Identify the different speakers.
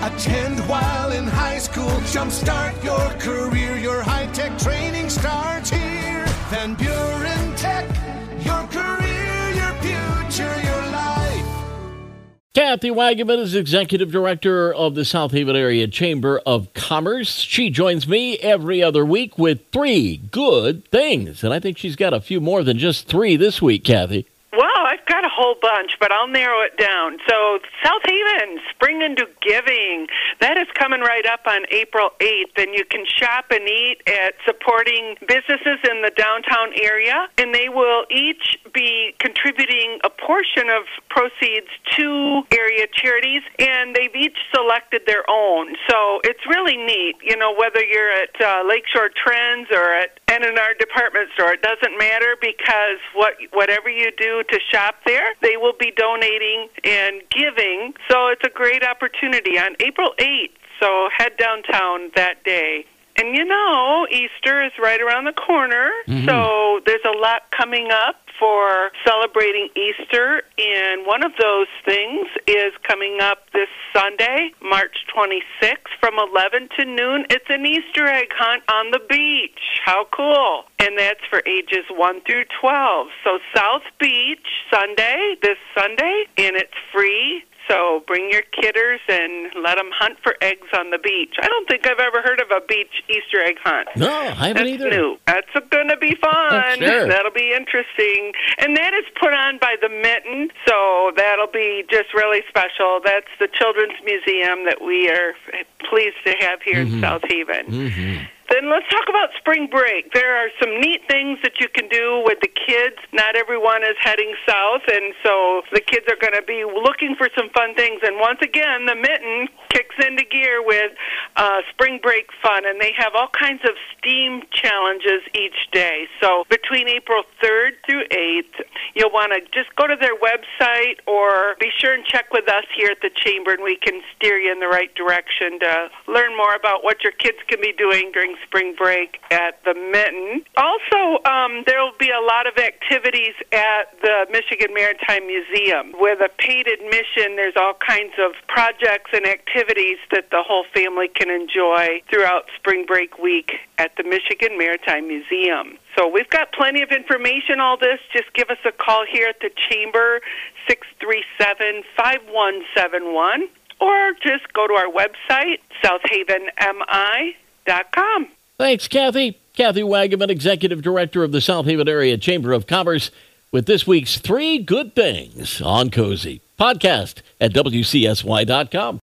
Speaker 1: Attend while in high school. Jumpstart your career. Your high tech training starts here. Van Buren Tech. Your career, your future, your life.
Speaker 2: Kathy Wagaman is Executive Director of the South Haven Area Chamber of Commerce. She joins me every other week with three good things. And I think she's got a few more than just three this week, Kathy.
Speaker 3: I've got a whole bunch, but I'll narrow it down. So, South Haven, Spring into Giving, that is coming right up on April 8th, and you can shop and eat at supporting businesses in the downtown area, and they will each be portion of proceeds to area charities, and they've each selected their own. So, it's really neat, you know, whether you're at uh, Lakeshore Trends or at N&R department store, it doesn't matter because what whatever you do to shop there, they will be donating and giving. So it's a great opportunity on April 8th. So head downtown that day. And you know, Easter is right around the corner.
Speaker 2: Mm-hmm.
Speaker 3: So there's a lot coming up for celebrating Easter. And one of those things is coming up this Sunday, March 26th, from 11 to noon. It's an Easter egg hunt on the beach. How cool! And that's for ages 1 through 12. So South Beach, Sunday, this Sunday, and it's free. So bring your kidders and let them hunt for eggs on the beach. I don't think I've ever heard of a beach Easter egg hunt.
Speaker 2: No, I haven't
Speaker 3: That's
Speaker 2: either.
Speaker 3: new. That's going to be fun.
Speaker 2: Sure.
Speaker 3: That'll be interesting. And that is put on by the Mitten, so that'll be just really special. That's the Children's Museum that we are pleased to have here in South Haven.
Speaker 2: Mm-hmm.
Speaker 3: Then let's talk about spring break. There are some neat things that you can do with the kids. Not everyone is heading south, and so the kids are going to be looking for some fun things. And once again, the Mitten kicks into gear with uh, spring break fun, and they have all kinds of STEAM challenges each day. So between April 3rd through 8th, you'll want to just go to their website or be sure and check with us here at the Chamber, and we can steer you in the right direction to learn more about what your kids can be doing during spring break at the Mitten. Also, um, there will be a lot of activities at the Michigan Maritime Museum. With a paid admission, there's all kinds of projects and activities that the whole family can enjoy throughout spring break week at the Michigan Maritime Museum. So we've got plenty of information, all this. Just give us a call here at the Chamber, 637 5171, or just go to our website, southhavenmi.com.
Speaker 2: Thanks, Kathy. Kathy Wagaman, Executive Director of the South Haven Area Chamber of Commerce, with this week's Three Good Things on Cozy. Podcast at WCSY.com.